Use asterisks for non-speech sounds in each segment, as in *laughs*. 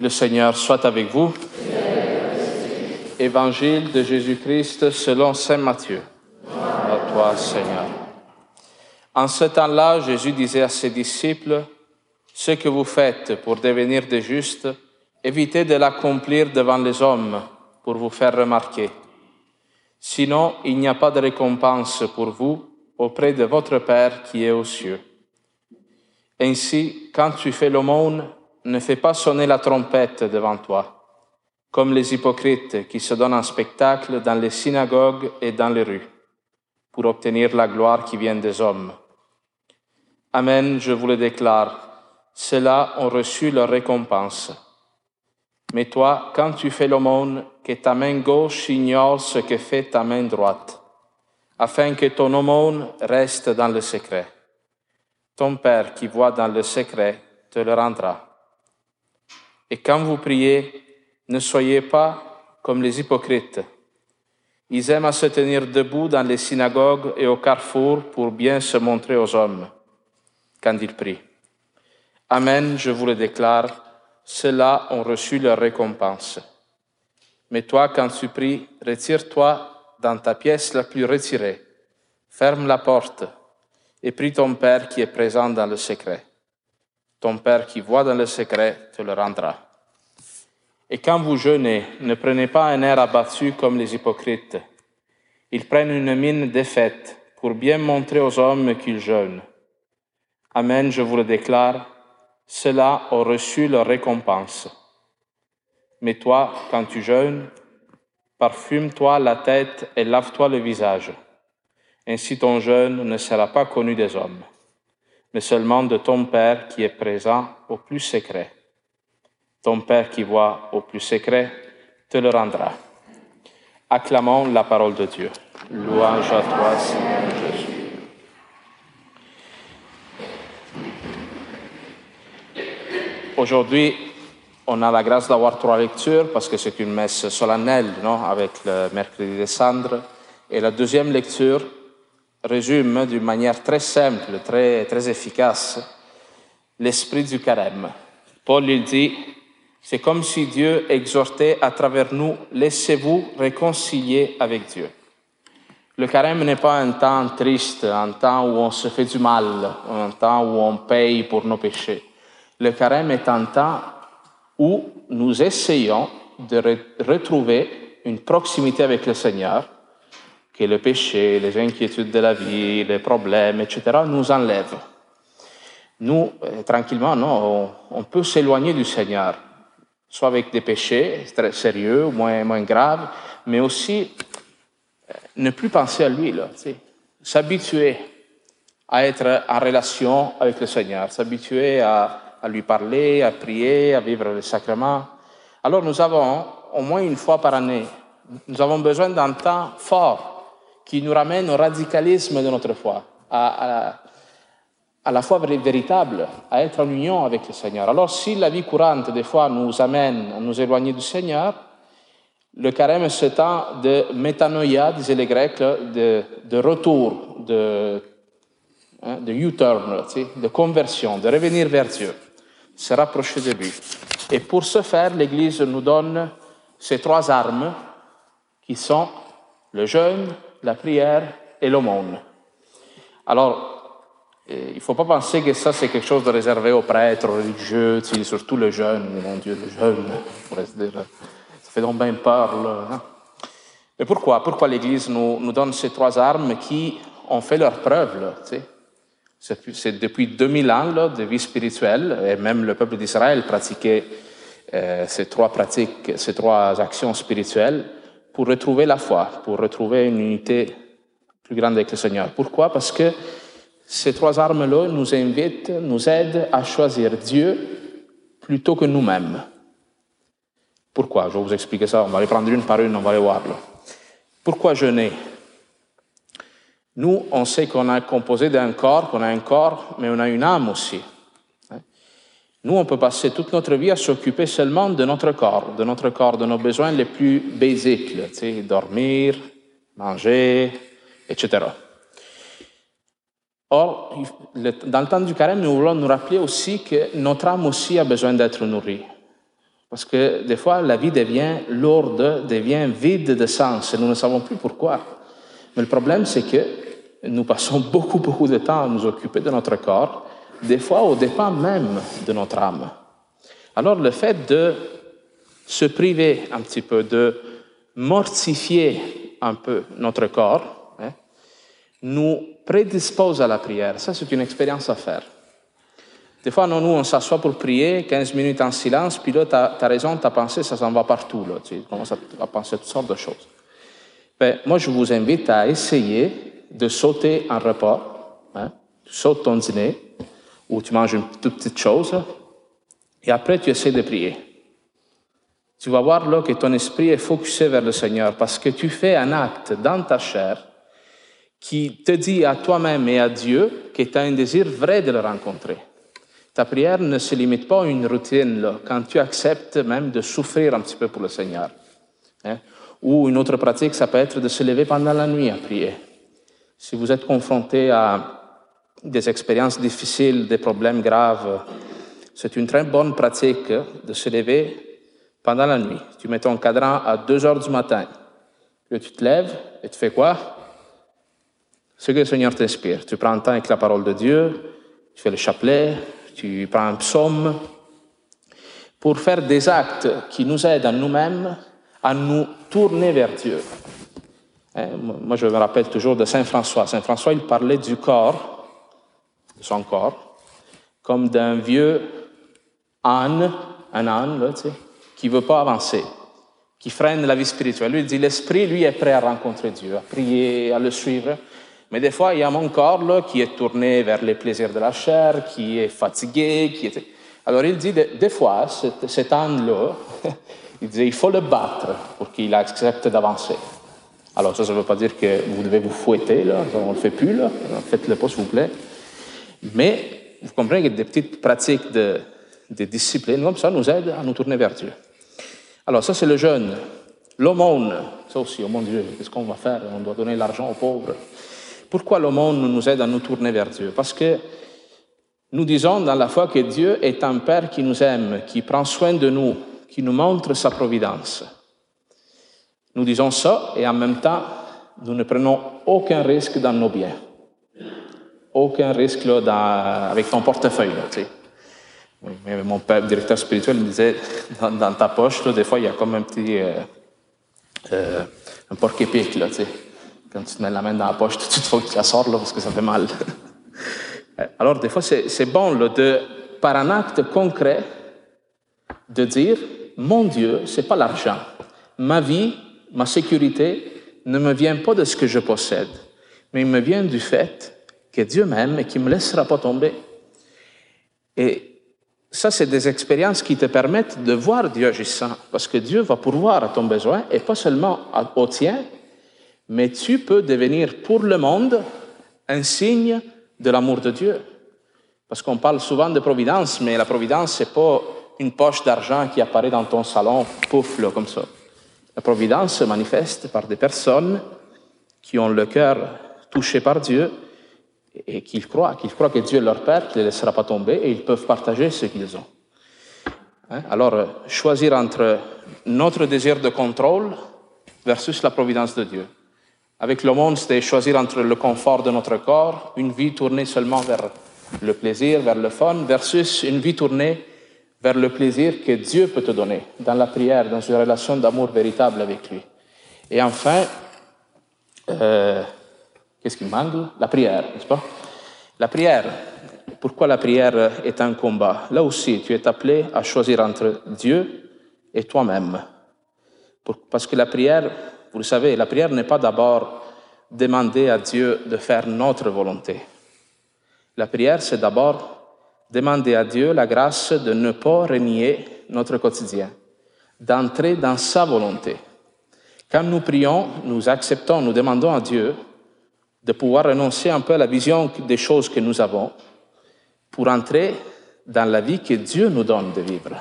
Le Seigneur soit avec vous. Évangile de Jésus-Christ selon Saint Matthieu. À toi, Seigneur. En ce temps-là, Jésus disait à ses disciples, Ce que vous faites pour devenir des justes, évitez de l'accomplir devant les hommes pour vous faire remarquer. Sinon, il n'y a pas de récompense pour vous auprès de votre Père qui est aux cieux. Ainsi, quand tu fais l'aumône, ne fais pas sonner la trompette devant toi, comme les hypocrites qui se donnent un spectacle dans les synagogues et dans les rues, pour obtenir la gloire qui vient des hommes. Amen, je vous le déclare, ceux-là ont reçu leur récompense. Mais toi, quand tu fais l'aumône, que ta main gauche ignore ce que fait ta main droite, afin que ton aumône reste dans le secret. Ton Père qui voit dans le secret te le rendra. Et quand vous priez, ne soyez pas comme les hypocrites. Ils aiment à se tenir debout dans les synagogues et au carrefour pour bien se montrer aux hommes quand ils prient. Amen, je vous le déclare, ceux-là ont reçu leur récompense. Mais toi, quand tu pries, retire-toi dans ta pièce la plus retirée, ferme la porte et prie ton Père qui est présent dans le secret ton Père qui voit dans le secret te le rendra. Et quand vous jeûnez, ne prenez pas un air abattu comme les hypocrites. Ils prennent une mine défaite pour bien montrer aux hommes qu'ils jeûnent. Amen, je vous le déclare, ceux-là ont reçu leur récompense. Mais toi, quand tu jeûnes, parfume-toi la tête et lave-toi le visage. Ainsi ton jeûne ne sera pas connu des hommes mais seulement de ton Père qui est présent au plus secret. Ton Père qui voit au plus secret te le rendra. Acclamons la parole de Dieu. Louange à toi, Seigneur Jésus. Aujourd'hui, on a la grâce d'avoir trois lectures parce que c'est une messe solennelle, non, avec le mercredi des cendres. Et la deuxième lecture, résume d'une manière très simple, très, très efficace, l'esprit du carême. Paul il dit, c'est comme si Dieu exhortait à travers nous, laissez-vous réconcilier avec Dieu. Le carême n'est pas un temps triste, un temps où on se fait du mal, un temps où on paye pour nos péchés. Le carême est un temps où nous essayons de retrouver une proximité avec le Seigneur que le péché, les inquiétudes de la vie, les problèmes, etc., nous enlèvent. Nous, euh, tranquillement, non, on, peut s'éloigner du Seigneur, soit avec des péchés très sérieux, moins, moins graves, mais aussi euh, ne plus penser à lui, s'habituer à être en relation avec le Seigneur, s'habituer à, à lui parler, à prier, à vivre le sacrement. Alors nous avons, au moins une fois par année, nous avons besoin d'un temps fort qui nous ramène au radicalisme de notre foi, à, la foi véritable, à être en union avec le Seigneur. Alors si la vie courante, des fois, nous amène à nous éloigner du Seigneur, le carême, c'est temps de métanoïa, disaient les Grecs, de, retour, de, hein, U-turn, de conversion, de revenir vers Dieu, se rapprocher de lui. Et pour ce faire, l'Église nous donne ces trois armes qui sont le jeûne, la prière et l'aumône. Alors, eh, il ne faut pas penser que ça, c'est quelque chose de réservé aux prêtres, aux religieux, surtout le jeune, mon Dieu, le jeune, ça fait donc bien peur. Hein. Mais pourquoi? Pourquoi l'Église nous, donne ces trois armes qui ont fait leur preuve là, C'est depuis 2000 ans de vie spirituelle, et même le peuple d'Israël pratiquait euh, ces trois pratiques, ces trois actions spirituelles pour retrouver la foi, pour retrouver une unité plus grande avec le Seigneur. Pourquoi? Parce que ces trois armes-là nous invitent, nous aident à choisir Dieu plutôt que nous-mêmes. Pourquoi? Je vais vous expliquer ça. On va les prendre une par une, on va les voir. Pourquoi jeûner Nous, on sait qu'on est composé d'un corps, qu'on a un corps, mais on a une âme aussi. Nous, on peut passer toute notre vie à s'occuper seulement de notre corps, de notre corps, de nos besoins les plus basiques, dormir, manger, etc. Or, dans le temps du carême, nous voulons nous rappeler aussi que notre âme aussi a besoin d'être nourrie. Parce que des fois, la vie devient lourde, devient vide de sens et nous ne savons plus pourquoi. Mais le problème, c'est que nous passons *laughs* beaucoup, beaucoup de temps à nous occuper de notre corps, des fois au dépens même de notre âme. Alors le fait de se priver un petit peu, de mortifier un peu notre corps, hein, nous prédispose à la prière. Ça, c'est une expérience à faire. Des fois, nous, on s'assoit pour prier, 15 minutes en silence, puis là, tu as, raison, ta pensée, ça s'en va partout. Tu commences à, penser toutes sortes de choses. Ben, moi, je vous invite à essayer de sauter un repas. Hein? Tu sautes ton dîner, ou tu manges une toute petite chose, et après, tu essaies de prier. Tu vas voir là que ton esprit est focusé vers le Seigneur parce que tu fais un acte dans ta chair qui te dit à toi-même et à Dieu que tu as un désir vrai de le rencontrer. Ta prière ne se limite pas à une routine quand tu acceptes même de souffrir un petit peu pour le Seigneur. Hein. Ou une autre pratique, ça peut être de se lever pendant la nuit à prier. Si vous êtes confronté à des expériences difficiles, des problèmes graves, c'est une très bonne pratique de se lever pendant la nuit. Tu mets ton cadran à 2 heures du matin. Puis tu te lèves et tu fais quoi? Ce que le Seigneur t'inspire. Tu prends un temps avec la parole de Dieu, tu fais le chapelet, tu prends un psaume pour faire des actes qui nous aident à nous-mêmes à nous tourner vers Dieu. Hein, moi, je me rappelle toujours de Saint François. Saint François, il parlait du corps, son corps, comme d'un vieux âne, un âne, tu sais, qui ne veut pas avancer, qui freine la vie spirituelle. Lui, il dit, l'esprit, lui, est prêt à rencontrer Dieu, à prier, à le suivre. Mais des fois, il y a mon corps là, qui est tourné vers les plaisirs de la chair, qui est fatigué, qui. Alors il dit, des, fois, cet, cet âne-là, *laughs* il dit, il faut le battre pour qu'il accepte d'avancer. Alors ça, ça ne veut pas dire que vous devez vous fouetter, là, on ne le fait plus, là, faites-le pas s'il vous plaît. Mais vous comprenez que des petites pratiques de, des disciplines comme ça nous aident à nous tourner vers Dieu. Alors ça, c'est le jeûne. L'aumône, ça aussi, oh mon Dieu, qu'est-ce qu'on va faire? On doit donner l'argent aux pauvres. Pourquoi l'aumône nous aide à nous tourner vers Dieu? Parce que nous disons dans la foi que Dieu est un Père qui nous aime, qui prend soin de nous, qui nous montre sa providence. Nous disons ça et en même temps, nous ne prenons aucun risque dans nos biens. Aucun risque là, avec ton portefeuille. Là, tu sais. Mon père, directeur spirituel, me disait, *laughs* dans, ta poche, des fois, il y a comme un petit... Euh, euh, un tu sais. Quand tu te mets la main dans la poche, *laughs* tout de suite, faut que tu la sors, là, parce que ça fait mal. *laughs* Alors, des fois, c'est bon, de, par un acte concret, de dire, mon Dieu, c'est pas l'argent. Ma vie, ma sécurité ne me vient pas de ce que je possède, mais il me vient du fait que Dieu m'aime et qu'il ne me laissera pas tomber. Et ça, c'est des expériences qui te permettent de voir Dieu agissant, parce que Dieu va pourvoir à ton besoin, et pas seulement au tien, mais tu peux devenir pour le monde un signe de l'amour de Dieu. Parce qu'on parle souvent de providence, mais la providence, c'est pas une poche d'argent qui apparaît dans ton salon, pouf, là, comme ça. La providence se manifeste par des personnes qui ont le cœur touché par Dieu et qu'ils croient, qu'ils croient que Dieu leur Père, ne les laissera pas tomber et ils peuvent partager ce qu'ils ont. Hein? Alors, choisir entre notre désir de contrôle versus la providence de Dieu. Avec le monde, c'est choisir entre le confort de notre corps, une vie tournée seulement vers le plaisir, vers le fun, versus une vie tournée vers le plaisir que Dieu peut te donner dans la prière, dans une relation d'amour véritable avec lui. Et enfin, euh, Qu'est-ce qui manque La prière, n'est-ce pas? La prière. Pourquoi la prière est un combat? Là aussi, tu es appelé à choisir entre Dieu et toi-même. Parce que la prière, vous le savez, la prière n'est pas d'abord demander à Dieu de faire notre volonté. La prière, c'est d'abord demander à Dieu la grâce de ne pas renier notre quotidien, d'entrer dans sa volonté. Quand nous prions, nous acceptons, nous demandons à Dieu de pouvoir renoncer un peu à la vision des choses que nous avons pour entrer dans la vie que Dieu nous donne de vivre.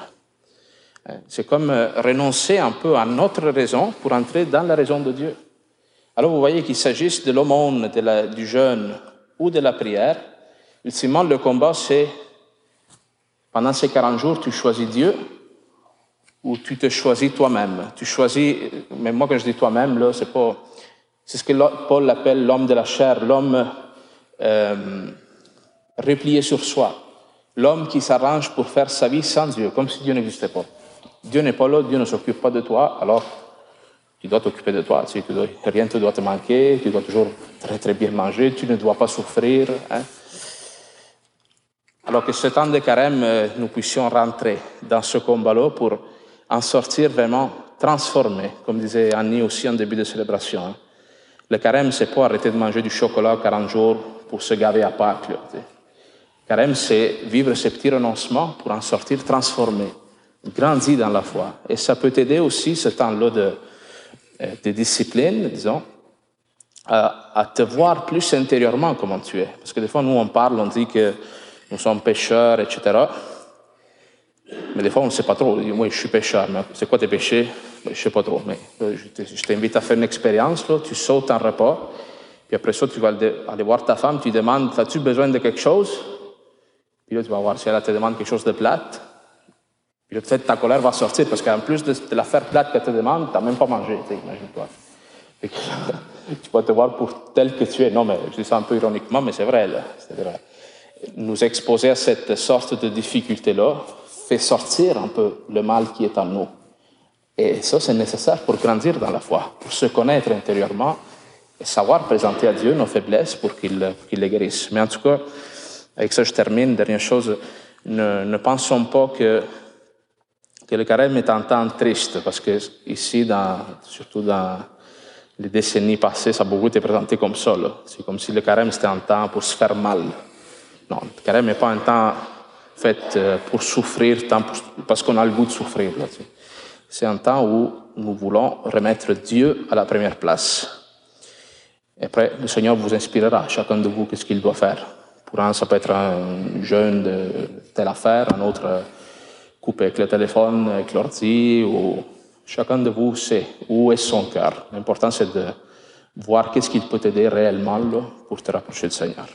Hein, c'est comme euh, renoncer un peu à notre raison pour entrer dans la raison de Dieu. Alors vous voyez qu'il s'agisse de l'aumône, du jeûne ou de la prière, ultimement le combat c'est pendant ces 40 jours tu choisis Dieu où tu te choisis toi-même. Tu choisis, mais moi quand je dis toi-même, là, c'est pas, c'est ce que Paul appelle l'homme de la chair, l'homme euh, replié sur soi, l'homme qui s'arrange pour faire sa vie sans Dieu, comme si Dieu n'existait pas. Dieu n'est pas là, Dieu ne s'occupe pas de toi, alors tu dois t'occuper de toi. Tu dois, rien ne doit te manquer, tu dois toujours très très bien manger, tu ne dois pas souffrir. Hein. Alors que ce temps de carême, euh, nous puissions rentrer dans ce combat-là pour en sortir vraiment transformé, comme disait Annie aussi en début de célébration. Hein. Le carême, c'est pas arrêter de manger du chocolat 40 jours pour se gaver à Pâques. Le carême, c'est vivre ces petits renoncements pour en sortir transformé, grandi dans la foi. Et ça peut t'aider aussi, ce temps-là de, euh, de discipline, disons, à, te voir plus intérieurement comment tu es. Parce que des fois, nous, on parle, on dit que nous sommes pécheurs, etc. Mais des fois, on ne sait pas trop. Moi, je suis pécheur, mais c'est quoi tes péchés? Je ne sais pas trop. Mais euh, je t'invite à faire une expérience. Tu sautes en repas, puis après ça, tu vas aller voir ta femme, tu demandes As-tu besoin de quelque chose? Puis là, tu vas voir si elle te demande quelque chose de plate. Puis là, peut-être ta colère va sortir, parce qu'en plus de, la faire plate qu'elle te demande, tu n'as même pas mangé, imagine-toi. *laughs* tu vas te voir pour tel que tu es. Non, mais je dis ça un peu ironiquement, mais c'est vrai. Là. vrai nous exposer à cette sorte de difficulté-là fait sortir un peu le mal qui est en nous. Et ça, c'est nécessaire pour grandir dans la foi, pour se connaître intérieurement et savoir présenter à Dieu nos faiblesses pour qu'il les guérisse. Mais en tout cas, avec ça, je termine. Dernière chose, ne, ne pensons pas que, que le carême est un temps triste, parce que ici, surtout dans les décennies passées, ça a beaucoup été présenté comme ça. C'est comme si le carême c'était un temps pour se faire mal. Non, le carême n'est pas un temps fait euh, pour souffrir, parce qu'on a le goût de souffrir. C'est un temps où nous voulons remettre Dieu à la première place. Et après, le Seigneur vous inspirera, chacun de vous, qu'est-ce qu'il doit faire. Pour un, ça peut être un jeune de telle affaire, un autre euh, couper avec le téléphone, avec l'ordi, ou chacun de vous sait où est son cœur. L'important, c'est de voir qu'est-ce qu'il peut t'aider réellement pour te rapprocher du Seigneur.